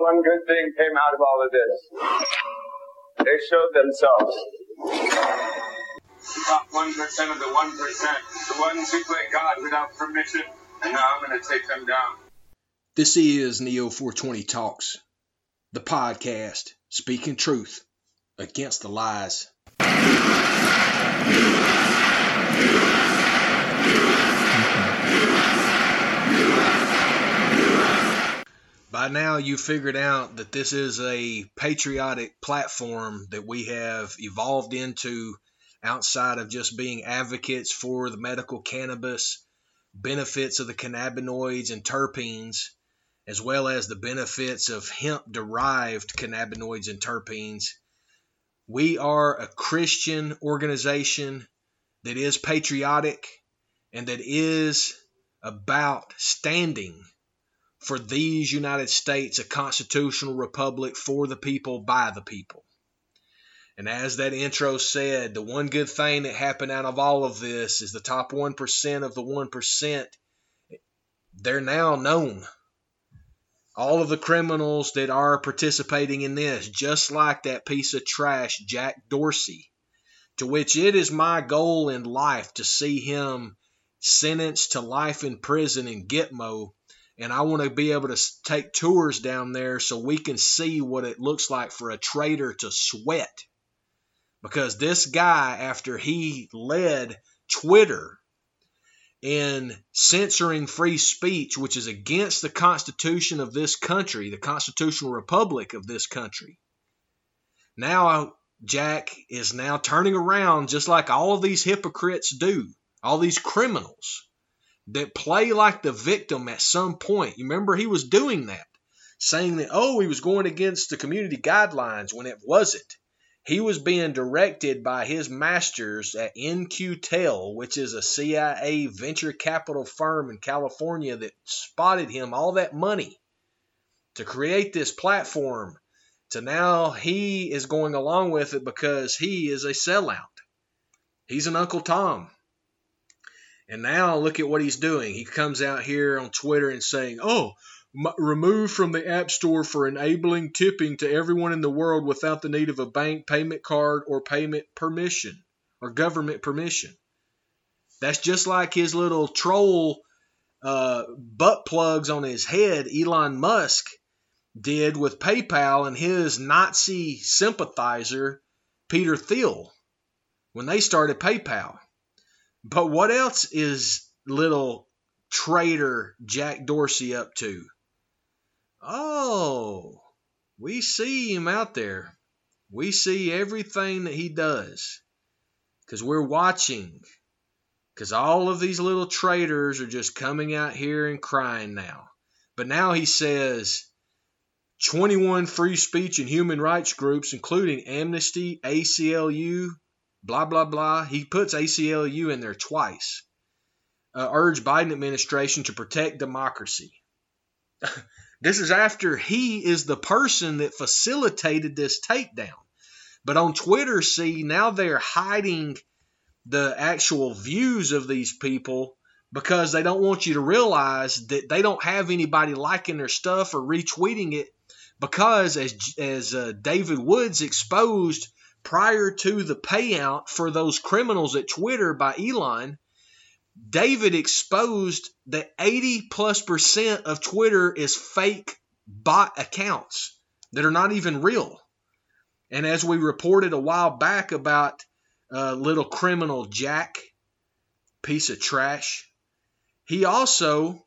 one good thing came out of all of this. They showed themselves. Top one percent of the one percent, the ones who play God without permission, and now I'm going to take them down. This is Neo 420 Talks, the podcast speaking truth against the lies. By now, you figured out that this is a patriotic platform that we have evolved into outside of just being advocates for the medical cannabis, benefits of the cannabinoids and terpenes, as well as the benefits of hemp derived cannabinoids and terpenes. We are a Christian organization that is patriotic and that is about standing for these United States, a constitutional republic for the people, by the people. And as that intro said, the one good thing that happened out of all of this is the top 1% of the 1%, they're now known. All of the criminals that are participating in this, just like that piece of trash, Jack Dorsey, to which it is my goal in life to see him sentenced to life in prison in Gitmo and I want to be able to take tours down there so we can see what it looks like for a traitor to sweat. Because this guy, after he led Twitter in censoring free speech, which is against the Constitution of this country, the constitutional republic of this country, now Jack is now turning around just like all of these hypocrites do, all these criminals that play like the victim at some point. You remember he was doing that, saying that, oh, he was going against the community guidelines when it wasn't. He was being directed by his masters at In-Q-Tel, which is a CIA venture capital firm in California that spotted him all that money to create this platform. To now he is going along with it because he is a sellout. He's an Uncle Tom. And now look at what he's doing. He comes out here on Twitter and saying, "Oh, removed from the App Store for enabling tipping to everyone in the world without the need of a bank payment card or payment permission or government permission." That's just like his little troll uh, butt plugs on his head, Elon Musk did with PayPal and his Nazi sympathizer, Peter Thiel, when they started PayPal. But what else is little traitor Jack Dorsey up to? Oh, we see him out there. We see everything that he does because we're watching. Because all of these little traitors are just coming out here and crying now. But now he says 21 free speech and human rights groups, including Amnesty, ACLU, blah blah blah. He puts ACLU in there twice. Uh, urge Biden administration to protect democracy. this is after he is the person that facilitated this takedown. But on Twitter, see now they're hiding the actual views of these people because they don't want you to realize that they don't have anybody liking their stuff or retweeting it because as as uh, David Woods exposed prior to the payout for those criminals at Twitter by Elon, David exposed that 80 plus percent of Twitter is fake bot accounts that are not even real. And as we reported a while back about uh, little criminal Jack, piece of trash, he also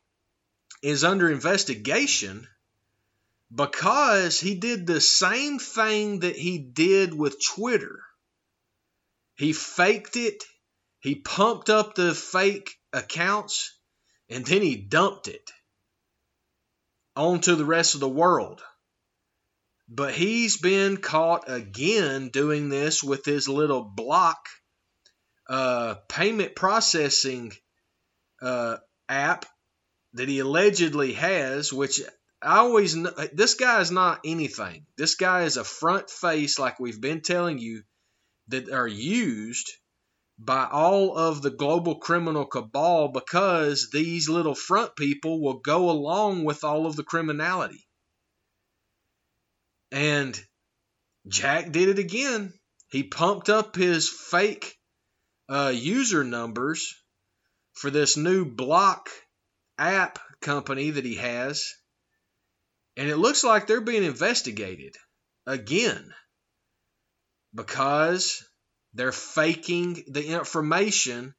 is under investigation because he did the same thing that he did with Twitter. He faked it, he pumped up the fake accounts, and then he dumped it onto the rest of the world. But he's been caught again doing this with his little block uh, payment processing uh, app that he allegedly has, which I always know this guy is not anything. This guy is a front face, like we've been telling you, that are used by all of the global criminal cabal because these little front people will go along with all of the criminality. And Jack did it again. He pumped up his fake uh, user numbers for this new block app company that he has. And it looks like they're being investigated again because they're faking the information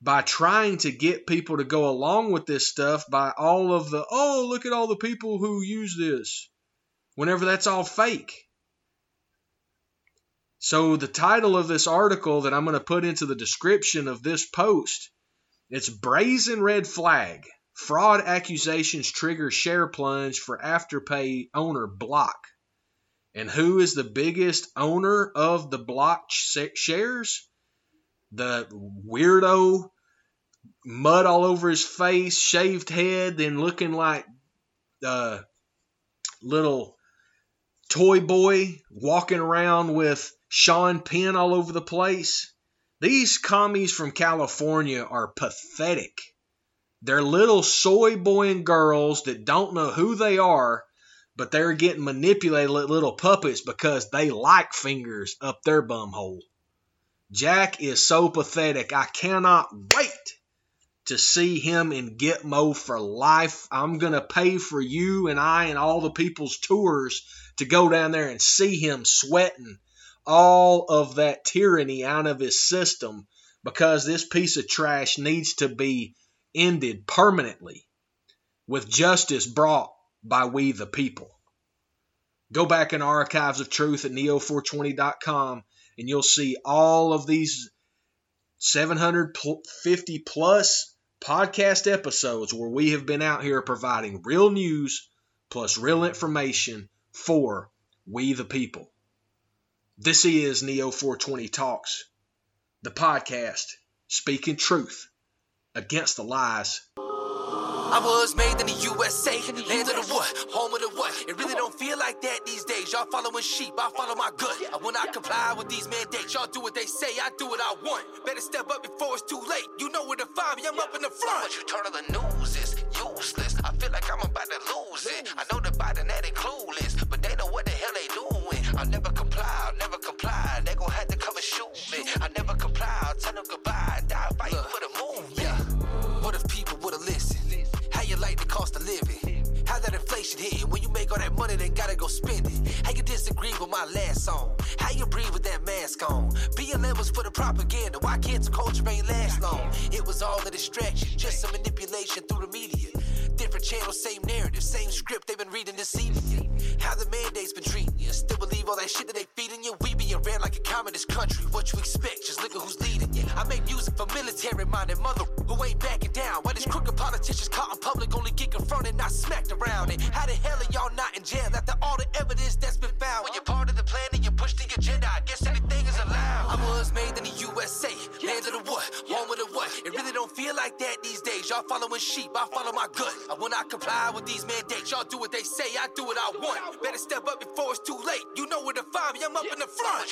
by trying to get people to go along with this stuff by all of the, oh, look at all the people who use this, whenever that's all fake. So the title of this article that I'm going to put into the description of this post, it's brazen red flag. Fraud accusations trigger share plunge for Afterpay owner Block. And who is the biggest owner of the Block shares? The weirdo, mud all over his face, shaved head, then looking like the little toy boy walking around with Sean Penn all over the place. These commies from California are pathetic. They're little soy boy and girls that don't know who they are, but they're getting manipulated like little puppets because they like fingers up their bumhole. Jack is so pathetic. I cannot wait to see him in Gitmo for life. I'm going to pay for you and I and all the people's tours to go down there and see him sweating all of that tyranny out of his system because this piece of trash needs to be ended permanently with justice brought by we the people. Go back in archives of truth at neo420.com and you'll see all of these 750 plus podcast episodes where we have been out here providing real news plus real information for we the people. This is Neo 420 Talks, the podcast speaking truth against the lies. I was made in the USA, land of the what, home of the what. It really don't feel like that these days. Y'all following sheep, I follow my gut. I will not comply with these mandates. Y'all do what they say, I do what I want. Better step up before it's too late. You know where to find me, I'm up in the front. But you turn on the news is useless. I feel like I'm about to lose it. I know How you disagree with my last song? How you breathe with that mask on? BLM was for the propaganda. Why the culture ain't last long? It was all a distraction, just some manipulation through the media. Different channels, same narrative, same script they've been reading deceiving you. How the mandates been treating you. Still believe all that shit that they feeding you. We being ran like a communist country. What you expect? Just look at who's leading you. I make music for military minded mother who ain't backing down. Why these crooked politicians caught in public only get confronted, not smacked around it? How the hell are y'all not in jail after all the evidence that's found? When you're part of the plan and you push the agenda, I guess anything is allowed. I was made in the USA, land of the what, home of the what. It really don't feel like that these days. Y'all following sheep, I follow my gut. I will not comply with these mandates. Y'all do what they say, I do what I want. Better step up before it's too late. You know where to find me, I'm up in the front.